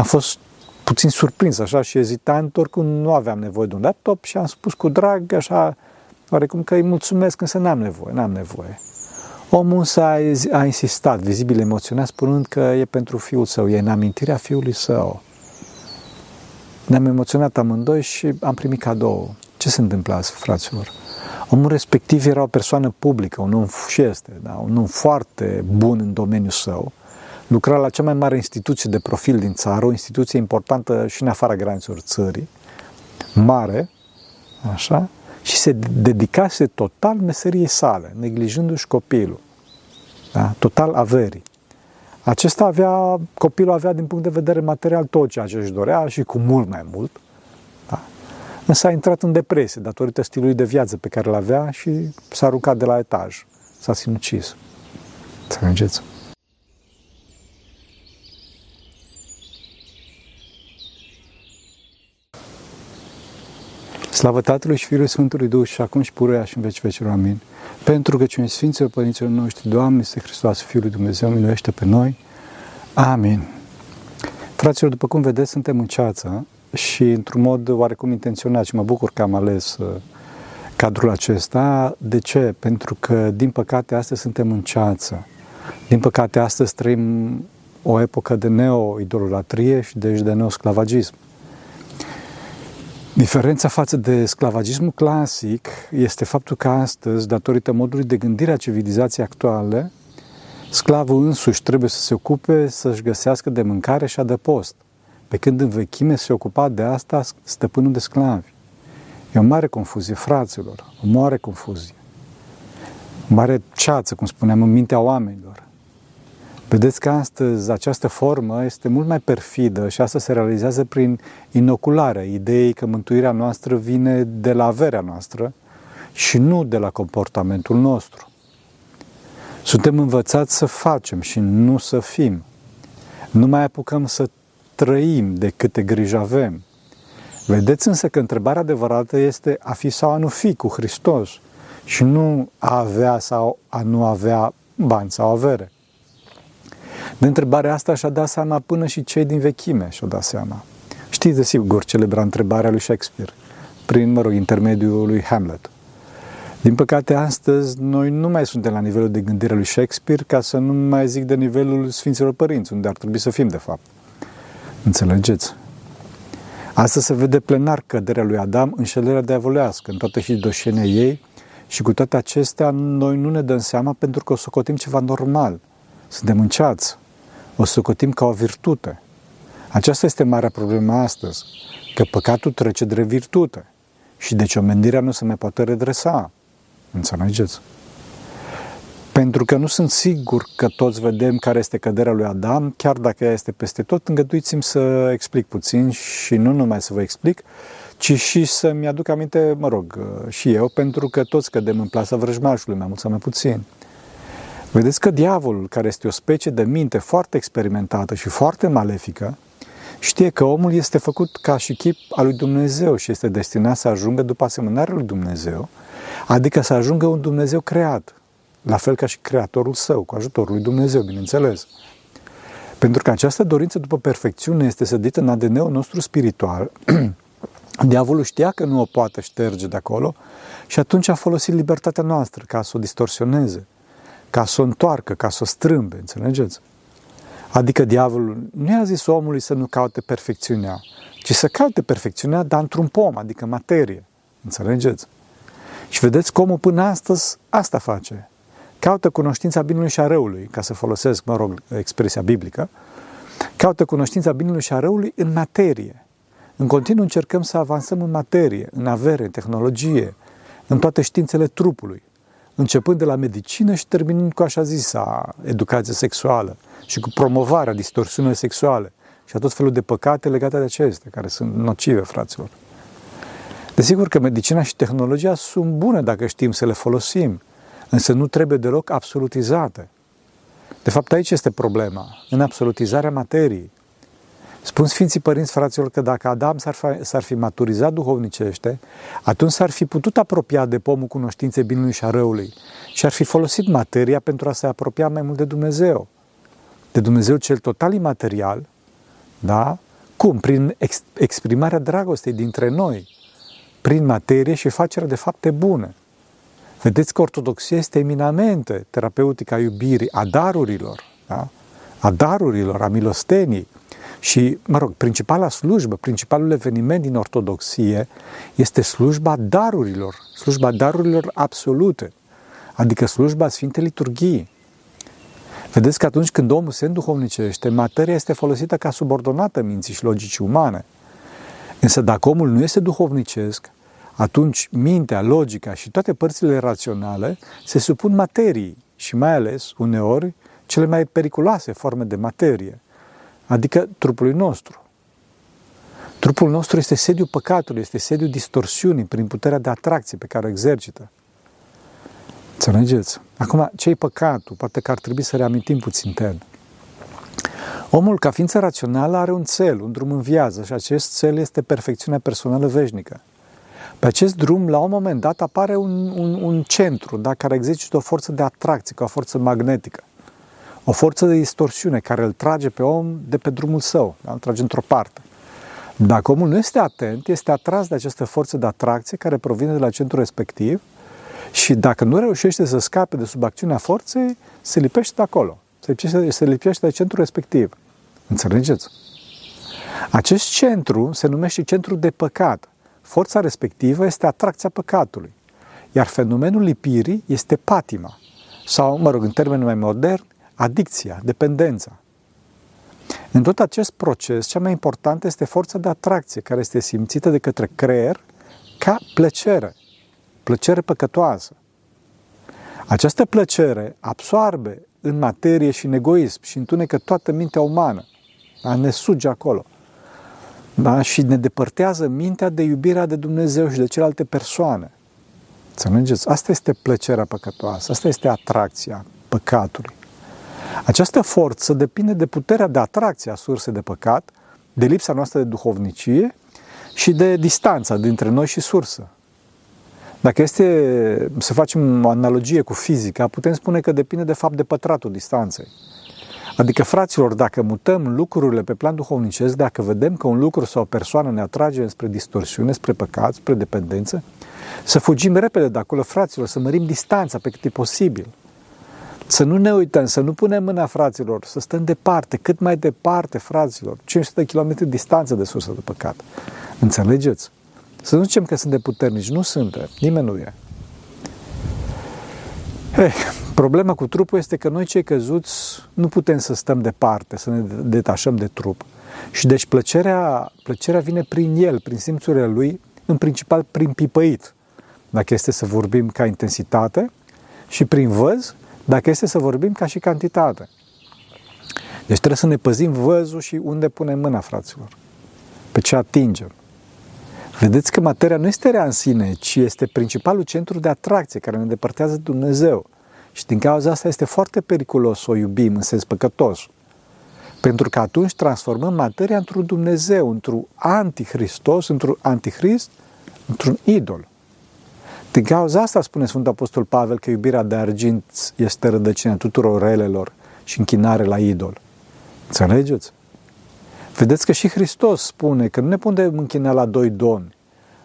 Am fost puțin surprins așa și ezitant, oricum nu aveam nevoie de un laptop și am spus cu drag, așa, oarecum că îi mulțumesc, însă n-am nevoie, n-am nevoie. Omul însă a, a insistat, vizibil emoționat, spunând că e pentru fiul său, e în amintirea fiului său. Ne-am emoționat amândoi și am primit cadou. Ce se întâmplă fraților? Omul respectiv era o persoană publică, un om și este, da? un om foarte bun în domeniul său, lucra la cea mai mare instituție de profil din țară, o instituție importantă și în afara granițelor țării, mare, așa, și se dedicase total meseriei sale, neglijându-și copilul, da? total averii. Acesta avea, copilul avea din punct de vedere material tot ceea ce își dorea și cu mult mai mult, da? însă a intrat în depresie datorită stilului de viață pe care îl avea și s-a aruncat de la etaj, s-a sinucis. Înțelegeți? Slavă Tatălui și Fiului Sfântului Duh și acum și puruia și în veci vecilor. Amin. Pentru că cine Sfinților Părinților noștri, Doamne, este Hristos, Fiul lui Dumnezeu, miluiește pe noi. Amin. Fraților, după cum vedeți, suntem în ceață și într-un mod oarecum intenționat și mă bucur că am ales uh, cadrul acesta. De ce? Pentru că, din păcate, astăzi suntem în ceață. Din păcate, astăzi trăim o epocă de neo-idolatrie și deci de neosclavagism. Diferența față de sclavagismul clasic este faptul că astăzi, datorită modului de gândire a civilizației actuale, sclavul însuși trebuie să se ocupe să-și găsească de mâncare și adăpost, pe când în vechime se ocupa de asta stăpânul de sclavi. E o mare confuzie, fraților, o mare confuzie. O mare ceață, cum spuneam, în mintea oamenilor. Vedeți că astăzi această formă este mult mai perfidă și asta se realizează prin inocularea ideii că mântuirea noastră vine de la averea noastră și nu de la comportamentul nostru. Suntem învățați să facem și nu să fim. Nu mai apucăm să trăim de câte griji avem. Vedeți însă că întrebarea adevărată este a fi sau a nu fi cu Hristos și nu a avea sau a nu avea bani sau avere. De întrebarea asta și-a dat seama până și cei din vechime și-au dat seama. Știți, desigur, celebra întrebarea lui Shakespeare, prin, mă rog, intermediul lui Hamlet. Din păcate, astăzi, noi nu mai suntem la nivelul de gândire lui Shakespeare, ca să nu mai zic de nivelul Sfinților Părinți, unde ar trebui să fim, de fapt. Înțelegeți? Astăzi se vede plenar căderea lui Adam, înșelarea diavolească, în toată hidoșenia ei și cu toate acestea noi nu ne dăm seama pentru că o socotim ceva normal. Suntem în ceață o socotim ca o virtute. Aceasta este marea problemă astăzi, că păcatul trece de virtute și deci omenirea nu se mai poate redresa. Înțelegeți? Pentru că nu sunt sigur că toți vedem care este căderea lui Adam, chiar dacă ea este peste tot, îngăduiți-mi să explic puțin și nu numai să vă explic, ci și să-mi aduc aminte, mă rog, și eu, pentru că toți cădem în plasa vrăjmașului, mai mult sau mai puțin. Vedeți că diavolul, care este o specie de minte foarte experimentată și foarte malefică, știe că omul este făcut ca și chip al lui Dumnezeu și este destinat să ajungă după asemănarea lui Dumnezeu, adică să ajungă un Dumnezeu creat, la fel ca și creatorul său, cu ajutorul lui Dumnezeu, bineînțeles. Pentru că această dorință după perfecțiune este sădită în ADN-ul nostru spiritual, diavolul știa că nu o poate șterge de acolo și atunci a folosit libertatea noastră ca să o distorsioneze ca să o întoarcă, ca să o strâmbe, înțelegeți? Adică diavolul nu i-a zis omului să nu caute perfecțiunea, ci să caute perfecțiunea, dar într-un pom, adică materie. Înțelegeți? Și vedeți cum omul până astăzi asta face. Caută cunoștința binului și a răului, ca să folosesc, mă rog, expresia biblică, caută cunoștința binului și a răului în materie. În continuu încercăm să avansăm în materie, în avere, în tehnologie, în toate științele trupului începând de la medicină și terminând cu așa zisa educație sexuală și cu promovarea distorsiunilor sexuale și a tot felul de păcate legate de acestea, care sunt nocive, fraților. Desigur că medicina și tehnologia sunt bune dacă știm să le folosim, însă nu trebuie deloc absolutizate. De fapt, aici este problema, în absolutizarea materiei. Spun Sfinții Părinți, fraților, că dacă Adam s-ar fi, s-ar fi maturizat duhovnicește, atunci s-ar fi putut apropia de pomul cunoștinței binului și a răului și ar fi folosit materia pentru a se apropia mai mult de Dumnezeu. De Dumnezeu cel total imaterial, da? Cum? Prin ex- exprimarea dragostei dintre noi, prin materie și facerea de fapte bune. Vedeți că ortodoxia este eminamente terapeutică a iubirii, a darurilor, da? a darurilor, a milostenii. Și, mă rog, principala slujbă, principalul eveniment din ortodoxie este slujba darurilor, slujba darurilor absolute, adică slujba Sfintei Liturghii. Vedeți că atunci când omul se înduhovnicește, materia este folosită ca subordonată minții și logicii umane. Însă dacă omul nu este duhovnicesc, atunci mintea, logica și toate părțile raționale se supun materiei și mai ales, uneori, cele mai periculoase forme de materie, adică trupului nostru. Trupul nostru este sediul păcatului, este sediul distorsiunii prin puterea de atracție pe care o exercită. Înțelegeți? Acum, ce e păcatul? Poate că ar trebui să reamintim puțin ten. Omul, ca ființă rațională, are un cel, un drum în viață și acest cel este perfecțiunea personală veșnică. Pe acest drum, la un moment dat, apare un, un, un centru da, care exercită o forță de atracție, ca o forță magnetică. O forță de distorsiune care îl trage pe om de pe drumul său, da? îl trage într-o parte. Dacă omul nu este atent, este atras de această forță de atracție care provine de la centru respectiv și dacă nu reușește să scape de sub acțiunea forței, se lipește de acolo, se lipește, se lipește de centru respectiv. Înțelegeți? Acest centru se numește centru de păcat. Forța respectivă este atracția păcatului, iar fenomenul lipirii este patima, sau, mă rog, în termeni mai modern, adicția, dependența. În tot acest proces, cea mai importantă este forța de atracție, care este simțită de către creier ca plăcere, plăcere păcătoasă. Această plăcere absoarbe în materie și în egoism și întunecă toată mintea umană. Da? Ne suge acolo. Da? Și ne depărtează mintea de iubirea de Dumnezeu și de celelalte persoane. Înțelegeți? Asta este plăcerea păcătoasă, asta este atracția păcatului. Această forță depinde de puterea de atracție a sursei de păcat, de lipsa noastră de duhovnicie și de distanța dintre noi și sursă. Dacă este să facem o analogie cu fizica, putem spune că depinde de fapt de pătratul distanței. Adică, fraților, dacă mutăm lucrurile pe plan duhovnicesc, dacă vedem că un lucru sau o persoană ne atrage spre distorsiune, spre păcat, spre dependență, să fugim repede de acolo, fraților, să mărim distanța pe cât e posibil. Să nu ne uităm, să nu punem mâna fraților, să stăm departe, cât mai departe, fraților, 500 de km distanță de sursă de păcat. Înțelegeți? Să nu zicem că suntem puternici, nu suntem, nimeni nu e. Hey, problema cu trupul este că noi cei căzuți nu putem să stăm departe, să ne detașăm de trup. Și deci plăcerea, plăcerea vine prin el, prin simțurile lui, în principal prin pipăit, dacă este să vorbim ca intensitate, și prin văz, dacă este să vorbim ca și cantitate. Deci trebuie să ne păzim văzul și unde punem mâna, fraților. Pe ce atingem. Vedeți că materia nu este rea în sine, ci este principalul centru de atracție care ne depărtează de Dumnezeu. Și din cauza asta este foarte periculos să o iubim în sens păcătos. Pentru că atunci transformăm materia într-un Dumnezeu, într-un antichristos, într-un antichrist, într-un idol. Din cauza asta spune Sfântul Apostol Pavel că iubirea de argint este rădăcina tuturor relelor și închinare la idol. Înțelegeți? Vedeți că și Hristos spune că nu ne putem închina la doi doni,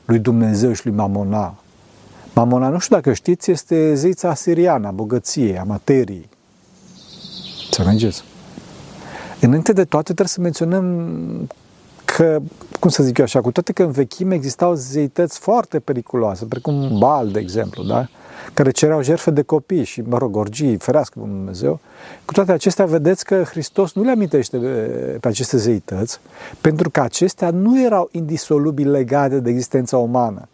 lui Dumnezeu și lui Mamona. Mamona, nu știu dacă știți, este zeița asiriană a bogăției, a materiei. Înțelegeți? Înainte de toate trebuie să menționăm că, cum să zic eu așa, cu toate că în vechime existau zeități foarte periculoase, precum Bal, de exemplu, da? care cereau jertfe de copii și, mă rog, orgii, ferească Dumnezeu. Cu toate acestea, vedeți că Hristos nu le amintește pe aceste zeități, pentru că acestea nu erau indisolubil legate de existența umană.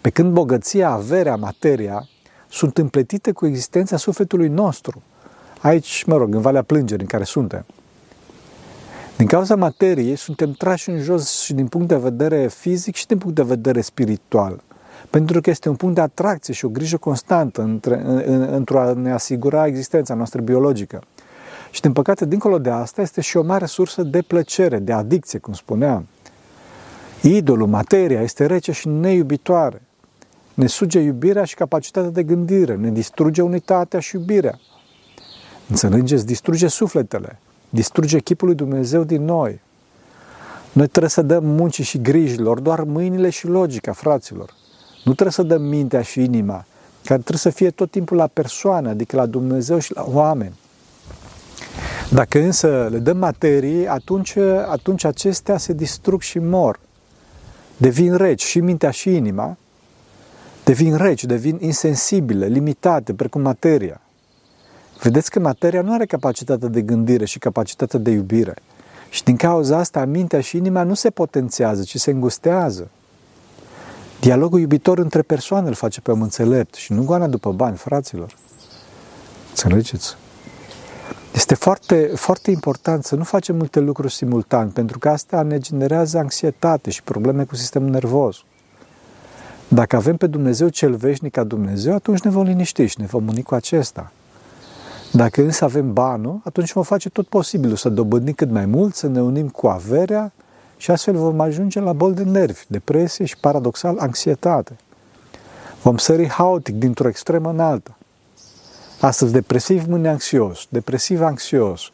Pe când bogăția, averea, materia sunt împletite cu existența sufletului nostru. Aici, mă rog, în Valea Plângerii în care suntem. Din cauza materiei, suntem trași în jos și din punct de vedere fizic și din punct de vedere spiritual. Pentru că este un punct de atracție și o grijă constantă între, în, într-o a ne asigura existența noastră biologică. Și din păcate, dincolo de asta, este și o mare sursă de plăcere, de adicție, cum spuneam. Idolul, materia, este rece și neiubitoare. Ne suge iubirea și capacitatea de gândire, ne distruge unitatea și iubirea. Înțelegeți? Distruge sufletele distruge chipul lui Dumnezeu din noi. Noi trebuie să dăm muncii și grijilor doar mâinile și logica, fraților. Nu trebuie să dăm mintea și inima, care trebuie să fie tot timpul la persoană, adică la Dumnezeu și la oameni. Dacă însă le dăm materii, atunci, atunci acestea se distrug și mor. Devin reci și mintea și inima, devin reci, devin insensibile, limitate, precum materia. Vedeți că materia nu are capacitatea de gândire și capacitatea de iubire. Și din cauza asta, mintea și inima nu se potențează, ci se îngustează. Dialogul iubitor între persoane îl face pe om înțelept și nu goana după bani, fraților. Înțelegeți? Este foarte, foarte important să nu facem multe lucruri simultan, pentru că asta ne generează anxietate și probleme cu sistemul nervos. Dacă avem pe Dumnezeu cel veșnic ca Dumnezeu, atunci ne vom liniști și ne vom uni cu acesta. Dacă însă avem banul, atunci vom face tot posibilul să dobândim cât mai mult, să ne unim cu averea și astfel vom ajunge la bol de nervi, depresie și, paradoxal, anxietate. Vom sări haotic dintr-o extremă în alta. Astăzi depresiv, mâine anxios, depresiv, anxios.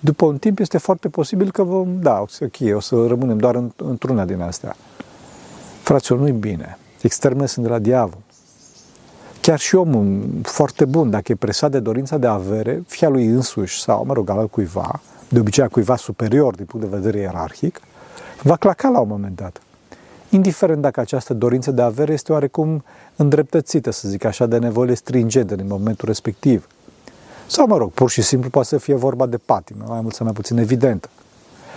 După un timp este foarte posibil că vom, da, ok, o să rămânem doar într-una din astea. Fraților, nu-i bine. Extremele sunt de la diavol. Chiar și omul foarte bun, dacă e presat de dorința de avere, fie lui însuși sau, mă rog, al cuiva, de obicei a cuiva superior din punct de vedere ierarhic, va claca la un moment dat. Indiferent dacă această dorință de avere este oarecum îndreptățită, să zic așa, de nevoile stringente din momentul respectiv. Sau, mă rog, pur și simplu poate să fie vorba de patimă, mai mult sau mai puțin evidentă,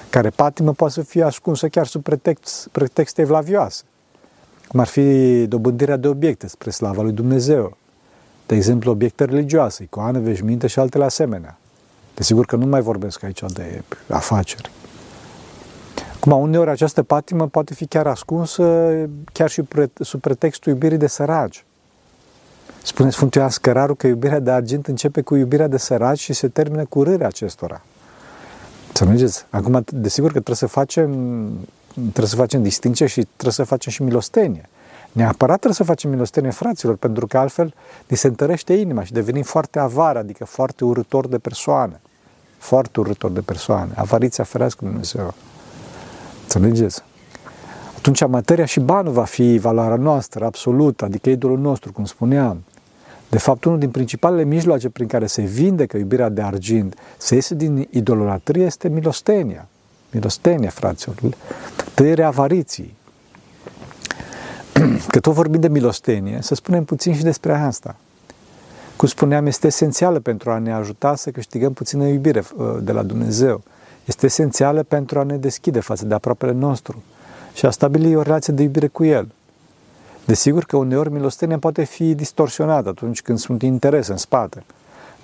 care patimă poate să fie ascunsă chiar sub pretext, pretexte evlavioase cum ar fi dobândirea de obiecte spre slava lui Dumnezeu. De exemplu, obiecte religioase, icoane, veșminte și altele asemenea. Desigur că nu mai vorbesc aici de afaceri. Acum, uneori această patimă poate fi chiar ascunsă, chiar și sub pretextul iubirii de săraci. Spune Sfântul Ioan Scăraru că iubirea de argint începe cu iubirea de săraci și se termină cu rârea acestora. Să mergeți. Acum, desigur că trebuie să facem trebuie să facem distinție și trebuie să facem și milostenie. Neapărat trebuie să facem milostenie fraților, pentru că altfel ni se întărește inima și devenim foarte avar, adică foarte urător de persoane. Foarte urător de persoane. Avariția ferească Dumnezeu. Înțelegeți? Atunci materia și banul va fi valoarea noastră, absolută, adică idolul nostru, cum spuneam. De fapt, unul din principalele mijloace prin care se vindecă iubirea de argint, se iese din idolatrie, este milostenia. Milostenia, fraților tăierea avariții. Că tot vorbim de milostenie, să spunem puțin și despre asta. Cum spuneam, este esențială pentru a ne ajuta să câștigăm puțină iubire uh, de la Dumnezeu. Este esențială pentru a ne deschide față de aproapele nostru și a stabili o relație de iubire cu El. Desigur că uneori milostenia poate fi distorsionată atunci când sunt interese în spate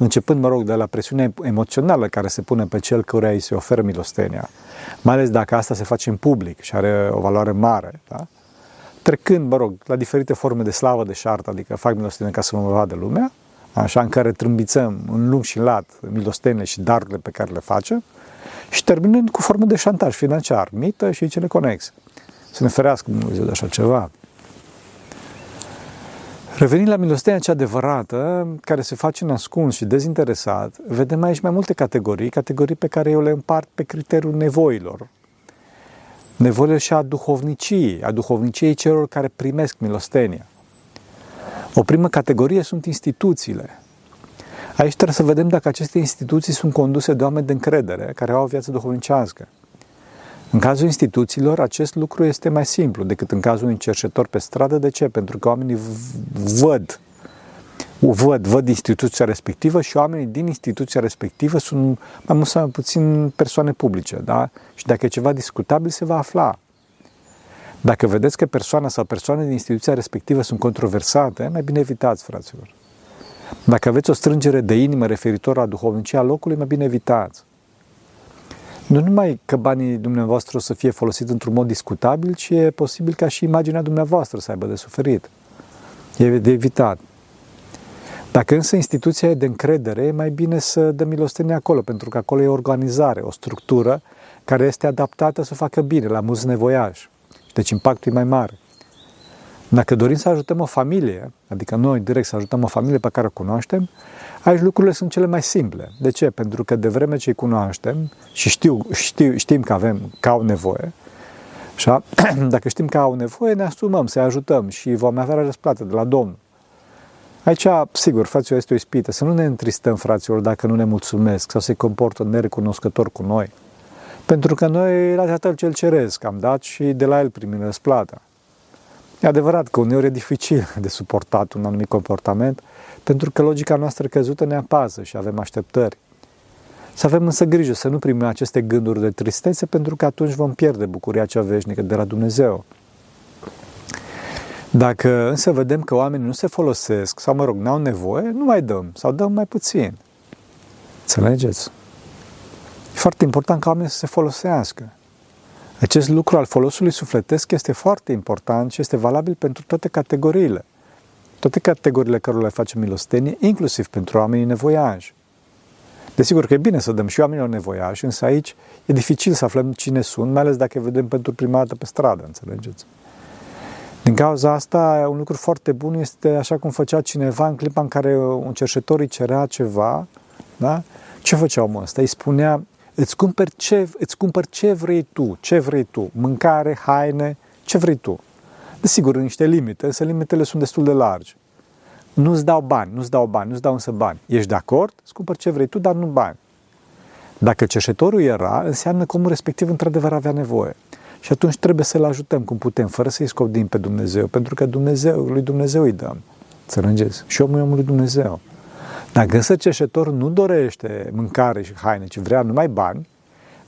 începând, mă rog, de la presiunea emoțională care se pune pe cel căruia îi se oferă milostenia, mai ales dacă asta se face în public și are o valoare mare, da? trecând, mă rog, la diferite forme de slavă de șartă, adică fac milostenie ca să mă vadă lumea, așa în care trâmbițăm în lung și lat milostenile și darurile pe care le face, și terminând cu formă de șantaj financiar, mită și cele conexe. Să ne ferească Dumnezeu de așa ceva. Revenind la milostenia cea adevărată, care se face ascuns și dezinteresat, vedem aici mai multe categorii, categorii pe care eu le împart pe criteriul nevoilor. Nevoile și a duhovniciei, a duhovniciei celor care primesc milostenia. O primă categorie sunt instituțiile. Aici trebuie să vedem dacă aceste instituții sunt conduse de oameni de încredere, care au o viață duhovnicească. În cazul instituțiilor, acest lucru este mai simplu decât în cazul unui cercetor pe stradă. De ce? Pentru că oamenii văd, văd, văd instituția respectivă și oamenii din instituția respectivă sunt mai mult sau mai puțin persoane publice. Da? Și dacă e ceva discutabil, se va afla. Dacă vedeți că persoana sau persoane din instituția respectivă sunt controversate, mai bine evitați, fraților. Dacă aveți o strângere de inimă referitor la duhovnicia locului, mai bine evitați. Nu numai că banii dumneavoastră o să fie folosiți într-un mod discutabil, ci e posibil ca și imaginea dumneavoastră să aibă de suferit. E de evitat. Dacă însă instituția e de încredere, e mai bine să dăm milostenie acolo, pentru că acolo e o organizare, o structură care este adaptată să facă bine la mulți nevoiași. Deci impactul e mai mare. Dacă dorim să ajutăm o familie, adică noi direct să ajutăm o familie pe care o cunoaștem, Aici lucrurile sunt cele mai simple. De ce? Pentru că de vreme ce îi cunoaștem și știu, știu, știm că avem, că au nevoie, Așa? Dacă știm că au nevoie, ne asumăm să ajutăm și vom avea răsplată de la Domnul. Aici, sigur, fraților, este o ispită. Să nu ne întristăm, fraților, dacă nu ne mulțumesc sau se comportă nerecunoscător cu noi. Pentru că noi la Tatăl cel Ceresc am dat și de la El primim răsplata. E adevărat că uneori e dificil de suportat un anumit comportament, pentru că logica noastră căzută ne apasă și avem așteptări. Să avem însă grijă să nu primim aceste gânduri de tristețe, pentru că atunci vom pierde bucuria cea veșnică de la Dumnezeu. Dacă însă vedem că oamenii nu se folosesc sau, mă rog, n-au nevoie, nu mai dăm sau dăm mai puțin. Înțelegeți? E foarte important ca oamenii să se folosească. Acest lucru al folosului sufletesc este foarte important și este valabil pentru toate categoriile. Toate categoriile cărora le facem milostenie, inclusiv pentru oamenii nevoiași. Desigur că e bine să dăm și oamenilor nevoiași, însă aici e dificil să aflăm cine sunt, mai ales dacă vedem pentru prima dată pe stradă, înțelegeți? Din cauza asta, un lucru foarte bun este așa cum făcea cineva în clipa în care un cerșetor îi cerea ceva, da? Ce făcea omul ăsta? Îi spunea, îți cumpăr, ce, îți cumpăr ce vrei tu, ce vrei tu, mâncare, haine, ce vrei tu. Desigur, în niște limite, însă limitele sunt destul de largi. Nu-ți dau bani, nu-ți dau bani, nu-ți dau însă bani. Ești de acord? Îți cumpăr ce vrei tu, dar nu bani. Dacă cerșetorul era, înseamnă că omul respectiv într-adevăr avea nevoie. Și atunci trebuie să-l ajutăm cum putem, fără să-i scopdim pe Dumnezeu, pentru că Dumnezeu, lui Dumnezeu îi dăm. Înțelegeți? Și omul e omul lui Dumnezeu. Dacă însă cerșetorul nu dorește mâncare și haine, ci vrea numai bani,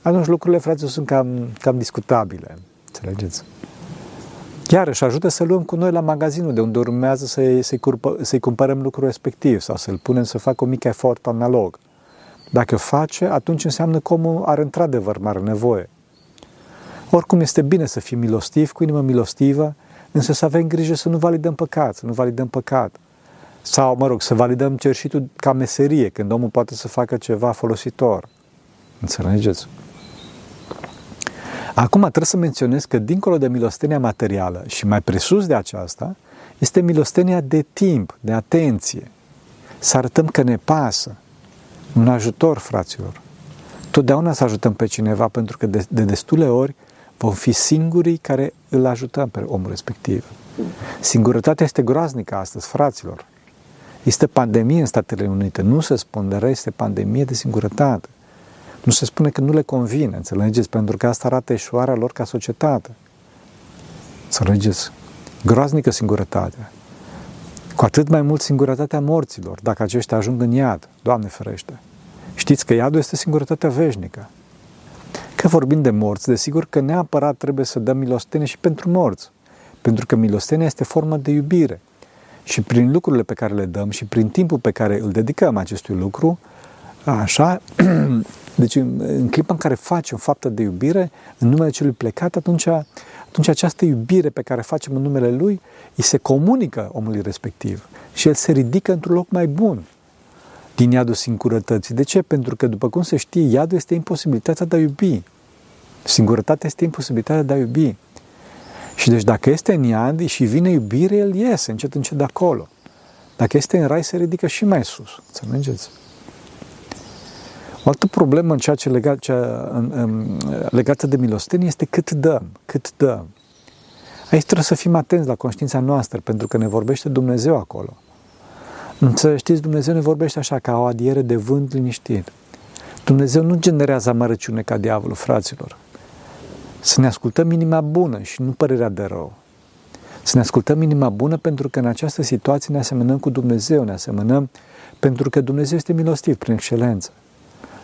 atunci lucrurile, fraților, sunt cam, cam discutabile. Înțelegeți? Iarăși ajută să luăm cu noi la magazinul de unde urmează să-i, să-i, curpă, să-i cumpărăm lucrul respectiv sau să-l punem să facă o mică efort analog. Dacă face, atunci înseamnă că omul are într-adevăr mare nevoie. Oricum este bine să fim milostivi, cu inimă milostivă, însă să avem grijă să nu validăm păcat, să nu validăm păcat. Sau, mă rog, să validăm cerșitul ca meserie, când omul poate să facă ceva folositor. Înțelegeți? Acum trebuie să menționez că dincolo de milostenia materială și mai presus de aceasta, este milostenia de timp, de atenție. Să arătăm că ne pasă. Un ajutor, fraților. Totdeauna să ajutăm pe cineva, pentru că de, de destule ori vom fi singurii care îl ajutăm pe omul respectiv. Singurătatea este groaznică astăzi, fraților. Este pandemie în Statele Unite. Nu se spune, dar este pandemie de singurătate. Nu se spune că nu le convine, înțelegeți? Pentru că asta arată eșuarea lor ca societate. Înțelegeți? Groaznică singurătatea. Cu atât mai mult singurătatea morților, dacă aceștia ajung în iad. Doamne ferește! Știți că iadul este singurătatea veșnică. Că vorbim de morți, desigur că neapărat trebuie să dăm milostenie și pentru morți. Pentru că milostenia este formă de iubire. Și prin lucrurile pe care le dăm și prin timpul pe care îl dedicăm acestui lucru, așa, deci în clipa în care facem faptă de iubire, în numele celui plecat, atunci, atunci această iubire pe care facem în numele lui, îi se comunică omului respectiv și el se ridică într-un loc mai bun din iadul singurătății. De ce? Pentru că, după cum se știe, iadul este imposibilitatea de a iubi. Singurătatea este imposibilitatea de a iubi. Și deci dacă este în iad și vine iubire, el iese încet, încet de acolo. Dacă este în rai, se ridică și mai sus. Înțelegeți? O altă problemă în ceea ce legat, cea, în, în, legată de milostenie este cât dăm, cât dăm. Aici trebuie să fim atenți la conștiința noastră, pentru că ne vorbește Dumnezeu acolo. Însă, știți, Dumnezeu ne vorbește așa, ca o adiere de vânt liniștit. Dumnezeu nu generează amărăciune ca diavolul, fraților. Să ne ascultăm inima bună și nu părerea de rău. Să ne ascultăm inima bună pentru că în această situație ne asemănăm cu Dumnezeu, ne asemănăm pentru că Dumnezeu este milostiv prin excelență.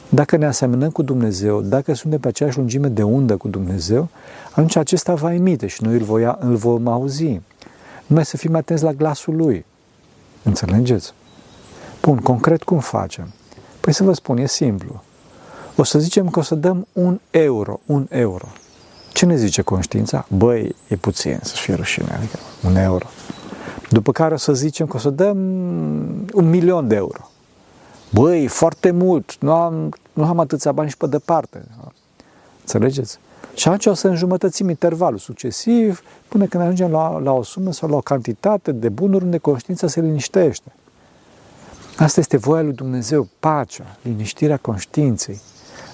Dacă ne asemănăm cu Dumnezeu, dacă suntem pe aceeași lungime de undă cu Dumnezeu, atunci acesta va emite și noi îl, voia, îl vom auzi. Numai să fim atenți la glasul Lui. Înțelegeți? Bun, concret cum facem? Păi să vă spun, e simplu. O să zicem că o să dăm un euro, un euro. Ce ne zice conștiința? Băi, e puțin să fie rușine, adică un euro. După care o să zicem că o să dăm un milion de euro. Băi, foarte mult, nu am, nu am atâția bani și pe departe. Înțelegeți? Și atunci o să înjumătățim intervalul succesiv până când ajungem la, la o sumă sau la o cantitate de bunuri unde conștiința se liniștește. Asta este voia lui Dumnezeu, pacea, liniștirea conștiinței.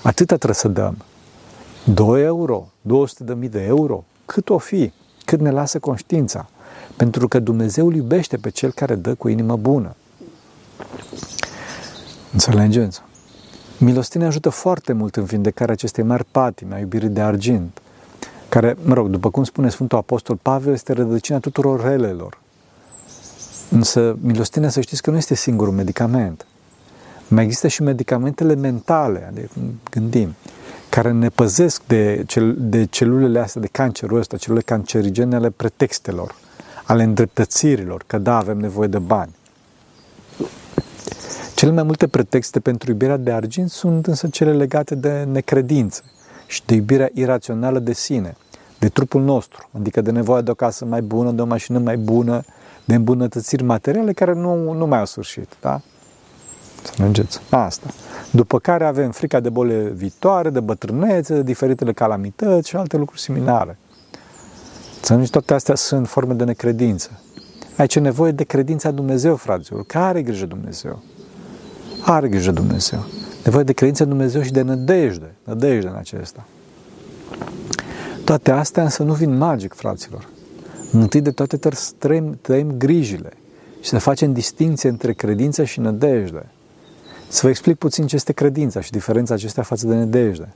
Atâta trebuie să dăm. 2 euro, 200 de mii de euro, cât o fi, cât ne lasă conștiința. Pentru că Dumnezeu îl iubește pe cel care dă cu inimă bună. Înțelegeți? Milostenia ajută foarte mult în vindecarea acestei mari patime a iubirii de argint, care, mă rog, după cum spune Sfântul Apostol Pavel, este rădăcina tuturor relelor. Însă, milostenia, să știți că nu este singurul medicament. Mai există și medicamentele mentale, adică gândim, care ne păzesc de, cel, de celulele astea, de cancerul ăsta, celule cancerigene ale pretextelor, ale îndreptățirilor, că da, avem nevoie de bani. Cele mai multe pretexte pentru iubirea de argint sunt însă cele legate de necredință și de iubirea irațională de sine, de trupul nostru, adică de nevoia de o casă mai bună, de o mașină mai bună, de îmbunătățiri materiale care nu, nu mai au sfârșit. Da? Să mergeți. Asta. După care avem frica de bole viitoare, de bătrânețe, de diferitele calamități și alte lucruri similare. Să toate astea sunt forme de necredință. Aici e nevoie de credința Dumnezeu, fraților. Care are grijă Dumnezeu? Are grijă Dumnezeu. Nevoie de credință în Dumnezeu și de nădejde. Nădejde în acesta. Toate astea însă nu vin magic, fraților. Întâi de toate trăim, trăim grijile și să facem distinție între credință și nădejde. Să vă explic puțin ce este credința și diferența acestea față de nădejde.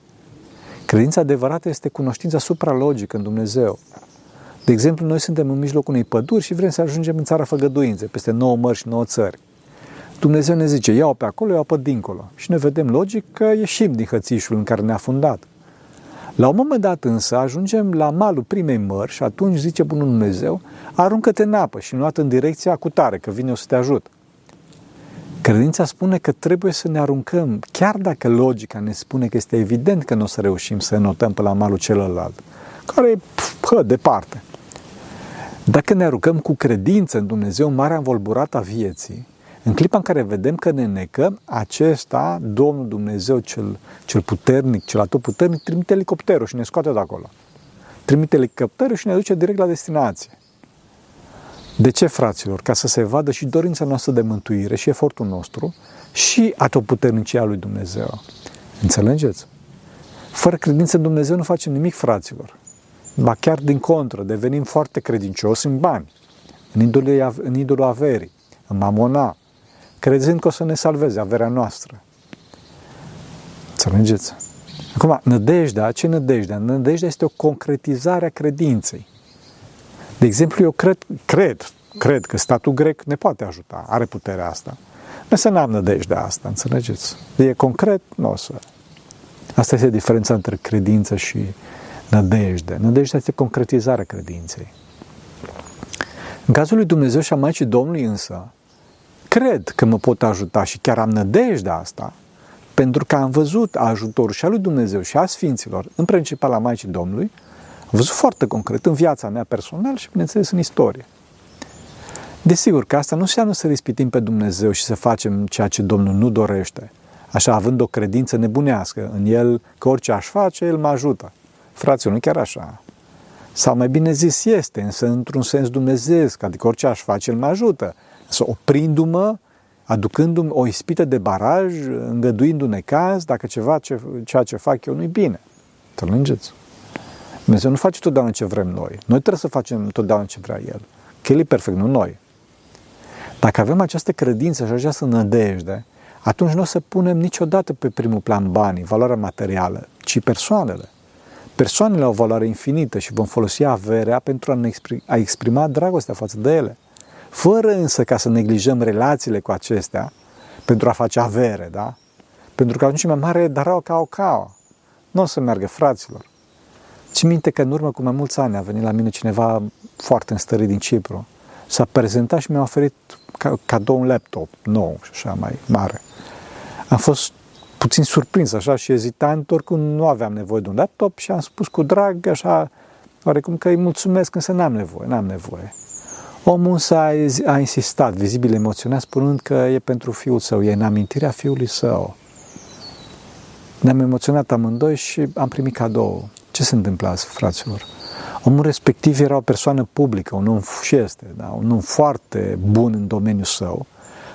Credința adevărată este cunoștința supralogică în Dumnezeu. De exemplu, noi suntem în mijlocul unei păduri și vrem să ajungem în țara făgăduințe, peste nouă mări și nouă țări. Dumnezeu ne zice, iau pe acolo, iau pe dincolo. Și ne vedem logic că ieșim din hățișul în care ne-a fundat. La un moment dat însă ajungem la malul primei mări și atunci zice Bunul Dumnezeu, aruncă-te în apă și nu în direcția cu tare, că vine o să te ajut. Credința spune că trebuie să ne aruncăm, chiar dacă logica ne spune că este evident că nu o să reușim să notăm pe la malul celălalt, care e pă, departe. Dacă ne aruncăm cu credință în Dumnezeu, marea învolburată a vieții, în clipa în care vedem că ne necăm, acesta, Domnul Dumnezeu cel, cel puternic, cel atotputernic, trimite elicopterul și ne scoate de acolo. Trimite elicopterul și ne duce direct la destinație. De ce, fraților? Ca să se vadă și dorința noastră de mântuire și efortul nostru și atotputernicia lui Dumnezeu. Înțelegeți? Fără credință în Dumnezeu nu facem nimic, fraților. Ba chiar din contră, devenim foarte credincioși în bani, în idolul, în idolul averii, în mamona, crezând că o să ne salveze averea noastră. Înțelegeți? Acum, nădejdea, ce nădejdea? Nădejdea este o concretizare a credinței. De exemplu, eu cred, cred, cred că statul grec ne poate ajuta, are puterea asta. să n-am nădejdea asta, înțelegeți? E concret, nu o să... Asta este diferența între credință și nădejde. Nădejdea este concretizarea credinței. În cazul lui Dumnezeu și a Maicii Domnului însă, cred că mă pot ajuta și chiar am nădejdea asta, pentru că am văzut ajutorul și al lui Dumnezeu și a Sfinților, în principal a Maicii Domnului, am văzut foarte concret în viața mea personală și, bineînțeles, în istorie. Desigur că asta nu înseamnă să respitim pe Dumnezeu și să facem ceea ce Domnul nu dorește, așa având o credință nebunească în El, că orice aș face, El mă ajută. Fraților, nu chiar așa. Sau mai bine zis este, însă într-un sens dumnezeesc, adică orice aș face, El mă ajută să oprindu-mă, aducându-mi o ispită de baraj, îngăduindu-ne caz, dacă ceva ce, ceea ce fac eu nu-i bine. Înțelegeți? Dumnezeu nu face totdeauna ce vrem noi. Noi trebuie să facem totdeauna ce vrea El. Că El e perfect, nu noi. Dacă avem această credință și această nădejde, atunci nu o să punem niciodată pe primul plan banii, valoarea materială, ci persoanele. Persoanele au o valoare infinită și vom folosi averea pentru a, ne exprima, a exprima dragostea față de ele fără însă ca să neglijăm relațiile cu acestea pentru a face avere, da? Pentru că atunci mai mare darau ca o cao. Nu o să meargă, fraților. Ți minte că în urmă cu mai mulți ani a venit la mine cineva foarte înstărit din Cipru. S-a prezentat și mi-a oferit cadou un laptop nou și așa mai mare. Am fost puțin surprins așa și ezitant, oricum nu aveam nevoie de un laptop și am spus cu drag așa, oarecum că îi mulțumesc, însă n-am nevoie, n-am nevoie. Omul însă a, a insistat, vizibil emoționat, spunând că e pentru fiul său, e în amintirea fiului său. Ne-am emoționat amândoi și am primit cadou. Ce se întâmplă azi, fraților? Omul respectiv era o persoană publică, un om și este, da? un om foarte bun în domeniul său,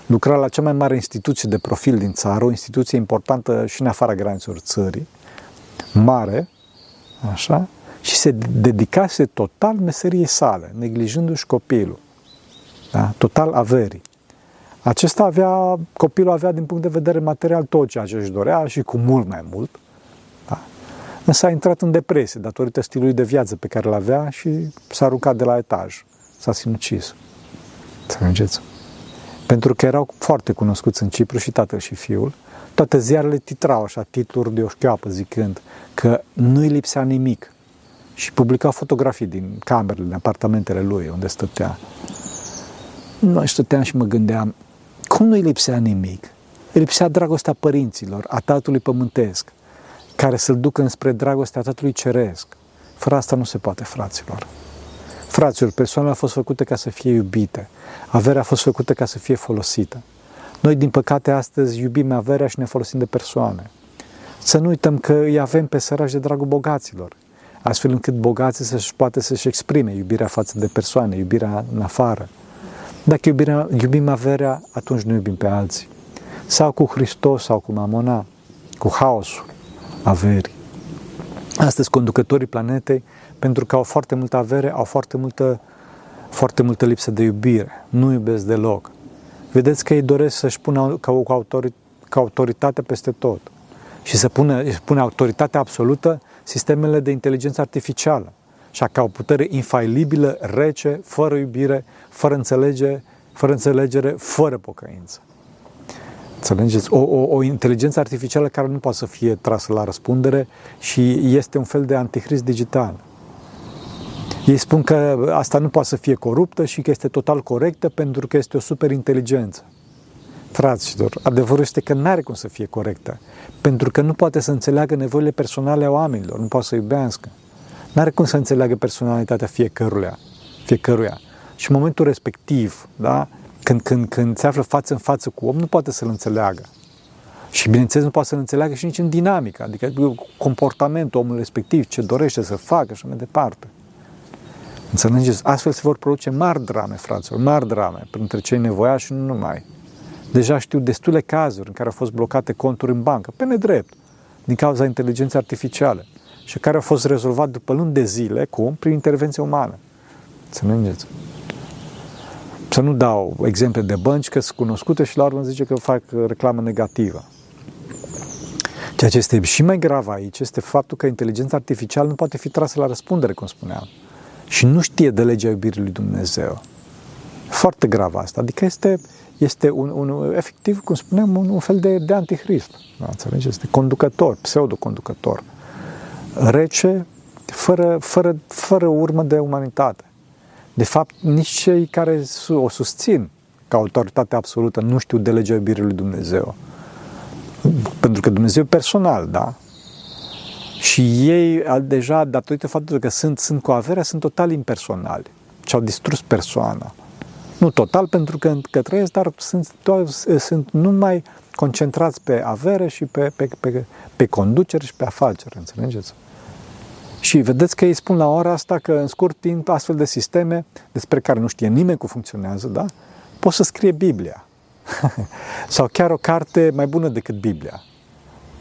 lucra la cea mai mare instituție de profil din țară, o instituție importantă și în afara granițelor țării, mare, așa, și se dedicase total meseriei sale, neglijându-și copilul, da? total averii. Acesta avea, copilul avea din punct de vedere material tot ceea ce își dorea și cu mult mai mult, da? Însă a intrat în depresie datorită stilului de viață pe care îl avea și s-a aruncat de la etaj, s-a sinucis. Înțelegeți? Pentru că erau foarte cunoscuți în Cipru și tatăl și fiul, toate ziarele titrau așa titluri de o șchioapă zicând că nu-i lipsea nimic și publica fotografii din camerele, din apartamentele lui unde stătea. Noi stăteam și mă gândeam, cum nu-i lipsea nimic? Îi lipsea dragostea părinților, a tatălui pământesc, care să-l ducă înspre dragostea tatălui ceresc. Fără asta nu se poate, fraților. Fraților, persoanele au fost făcute ca să fie iubite. Averea a fost făcută ca să fie folosită. Noi, din păcate, astăzi iubim averea și ne folosim de persoane. Să nu uităm că îi avem pe sărași de dragul bogaților, astfel încât bogații să-și poate să-și exprime iubirea față de persoane, iubirea în afară. Dacă iubirea, iubim averea, atunci nu iubim pe alții. Sau cu Hristos, sau cu Mamona, cu haosul averii. Astăzi, conducătorii planetei, pentru că au foarte multă avere, au foarte multă, foarte multă lipsă de iubire. Nu iubesc deloc. Vedeți că ei doresc să-și pună ca, o, ca autoritate peste tot și să pună, pune autoritatea absolută sistemele de inteligență artificială. Și ca o putere infailibilă, rece, fără iubire, fără înțelegere, fără înțelegere, fără pocăință. Înțelegeți? O, o, o inteligență artificială care nu poate să fie trasă la răspundere și este un fel de antichrist digital. Ei spun că asta nu poate să fie coruptă și că este total corectă pentru că este o superinteligență. Fraților, adevărul este că nu are cum să fie corectă, pentru că nu poate să înțeleagă nevoile personale a oamenilor, nu poate să iubească. Nu are cum să înțeleagă personalitatea fiecăruia, fiecăruia. Și în momentul respectiv, da, când, când, când se află față în față cu om, nu poate să-l înțeleagă. Și bineînțeles nu poate să-l înțeleagă și nici în dinamică, adică comportamentul omului respectiv, ce dorește să facă și mai departe. Înțelegeți? Astfel se vor produce mari drame, fraților, mari drame, printre cei nevoiași și nu numai. Deja știu destule cazuri în care au fost blocate conturi în bancă, pe nedrept, din cauza inteligenței artificiale și care au fost rezolvate după luni de zile, cum? Prin intervenție umană. Înțelegeți? Să nu dau exemple de bănci că sunt cunoscute și la urmă zice că fac reclamă negativă. Ceea ce este și mai grav aici este faptul că inteligența artificială nu poate fi trasă la răspundere, cum spuneam și nu știe de legea iubirii lui Dumnezeu. Foarte grav asta. Adică este, este un, un, efectiv, cum spuneam, un, un fel de, de antichrist. Da, înțelegeți? Este conducător, pseudo-conducător. Rece, fără, fără, fără urmă de umanitate. De fapt, nici cei care o susțin ca autoritate absolută nu știu de legea iubirii lui Dumnezeu. Pentru că Dumnezeu e personal, da? Și ei, deja, datorită faptului că sunt, sunt cu averea, sunt total impersonali și au distrus persoana. Nu total pentru că, că trăiesc, dar sunt, sunt numai concentrați pe avere și pe, pe, pe, pe conducere și pe afaceri, înțelegeți? Și vedeți că ei spun la ora asta că în scurt timp astfel de sisteme despre care nu știe nimeni cum funcționează, da? Pot să scrie Biblia. Sau chiar o carte mai bună decât Biblia.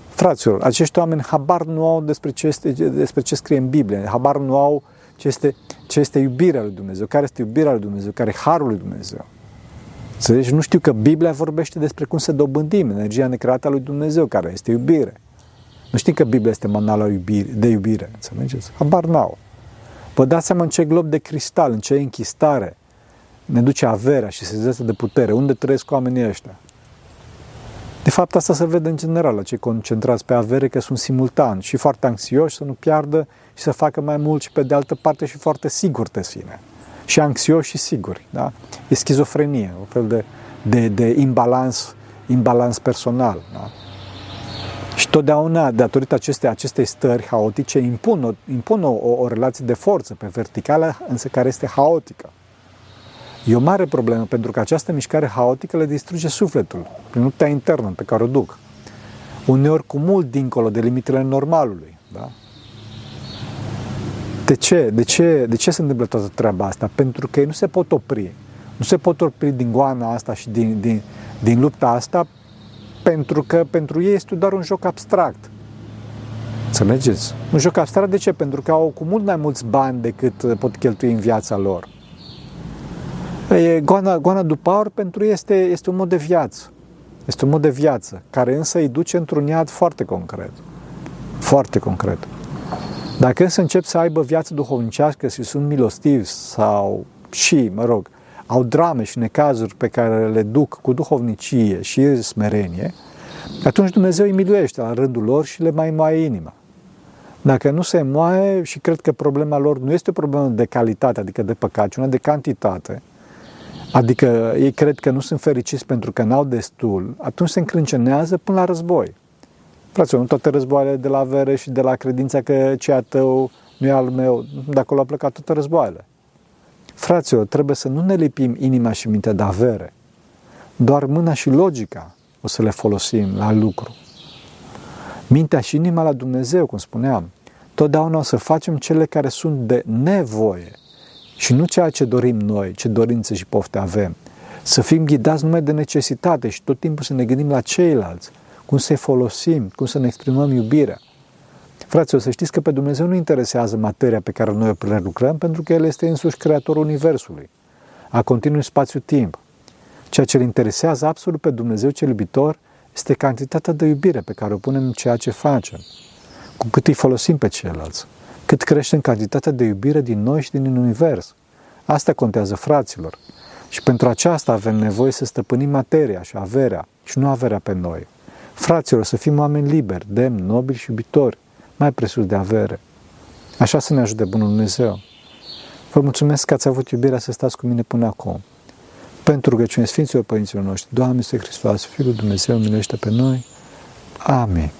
Fraților, acești oameni habar nu au despre ce, este, despre ce scrie în Biblie, habar nu au ce este, ce este iubirea lui Dumnezeu, care este iubirea lui Dumnezeu, care e harul lui Dumnezeu. Deci nu știu că Biblia vorbește despre cum să dobândim energia necreată a lui Dumnezeu, care este iubire. Nu știu că Biblia este manala iubire, de iubire, înțelegeți? Habar n-au. Vă dați seama în ce glob de cristal, în ce închistare ne duce averea și se de putere. Unde trăiesc oamenii ăștia? De fapt, asta se vede în general la cei concentrați pe avere, că sunt simultan și foarte anxioși să nu piardă și să facă mai mult și pe de altă parte și foarte sigur de sine. Și anxioși și siguri. Da? E schizofrenie, un fel de, de, de imbalans, imbalans personal. Da? Și totdeauna, datorită acestei, acestei stări haotice, impun, o, impun o, o relație de forță pe verticală, însă care este haotică. E o mare problemă pentru că această mișcare haotică le distruge sufletul prin lupta internă pe care o duc. Uneori cu mult dincolo de limitele normalului. Da? De ce? De ce? De ce se întâmplă toată treaba asta? Pentru că ei nu se pot opri. Nu se pot opri din goana asta și din, din, din lupta asta pentru că pentru ei este doar un joc abstract. Înțelegeți? Un joc abstract de ce? Pentru că au cu mult mai mulți bani decât pot cheltui în viața lor. E, goana, goana după aur pentru ei este, este un mod de viață. Este un mod de viață, care însă îi duce într-un iad foarte concret. Foarte concret. Dacă însă încep să aibă viață duhovnicească și sunt milostivi sau și, mă rog, au drame și necazuri pe care le duc cu duhovnicie și smerenie, atunci Dumnezeu îi miluiește la rândul lor și le mai moaie inima. Dacă nu se moaie și cred că problema lor nu este o problemă de calitate, adică de păcat, ci una de cantitate, adică ei cred că nu sunt fericiți pentru că n-au destul, atunci se încrâncenează până la război. Fraților, nu toate războaiele de la avere și de la credința că ceea tău nu e al meu, de acolo au plecat toate războaiele. Fraților, trebuie să nu ne lipim inima și mintea de avere. Doar mâna și logica o să le folosim la lucru. Mintea și inima la Dumnezeu, cum spuneam, totdeauna o să facem cele care sunt de nevoie și nu ceea ce dorim noi, ce dorințe și pofte avem. Să fim ghidați numai de necesitate și tot timpul să ne gândim la ceilalți, cum să-i folosim, cum să ne exprimăm iubirea. Fraților, să știți că pe Dumnezeu nu interesează materia pe care noi o prelucrăm, pentru că El este însuși creatorul Universului, a continuu spațiu-timp. Ceea ce îl interesează absolut pe Dumnezeu cel iubitor este cantitatea de iubire pe care o punem în ceea ce facem, cu cât îi folosim pe ceilalți, cât crește în cantitatea de iubire din noi și din univers. Asta contează, fraților. Și pentru aceasta avem nevoie să stăpânim materia și averea, și nu averea pe noi. Fraților, să fim oameni liberi, demni, nobili și iubitori, mai presus de avere. Așa să ne ajute Bunul Dumnezeu. Vă mulțumesc că ați avut iubirea să stați cu mine până acum. Pentru rugăciune Sfinților Părinților noștri, Doamne, Să Hristos, Fiul Dumnezeu, miluiește pe noi. Amin.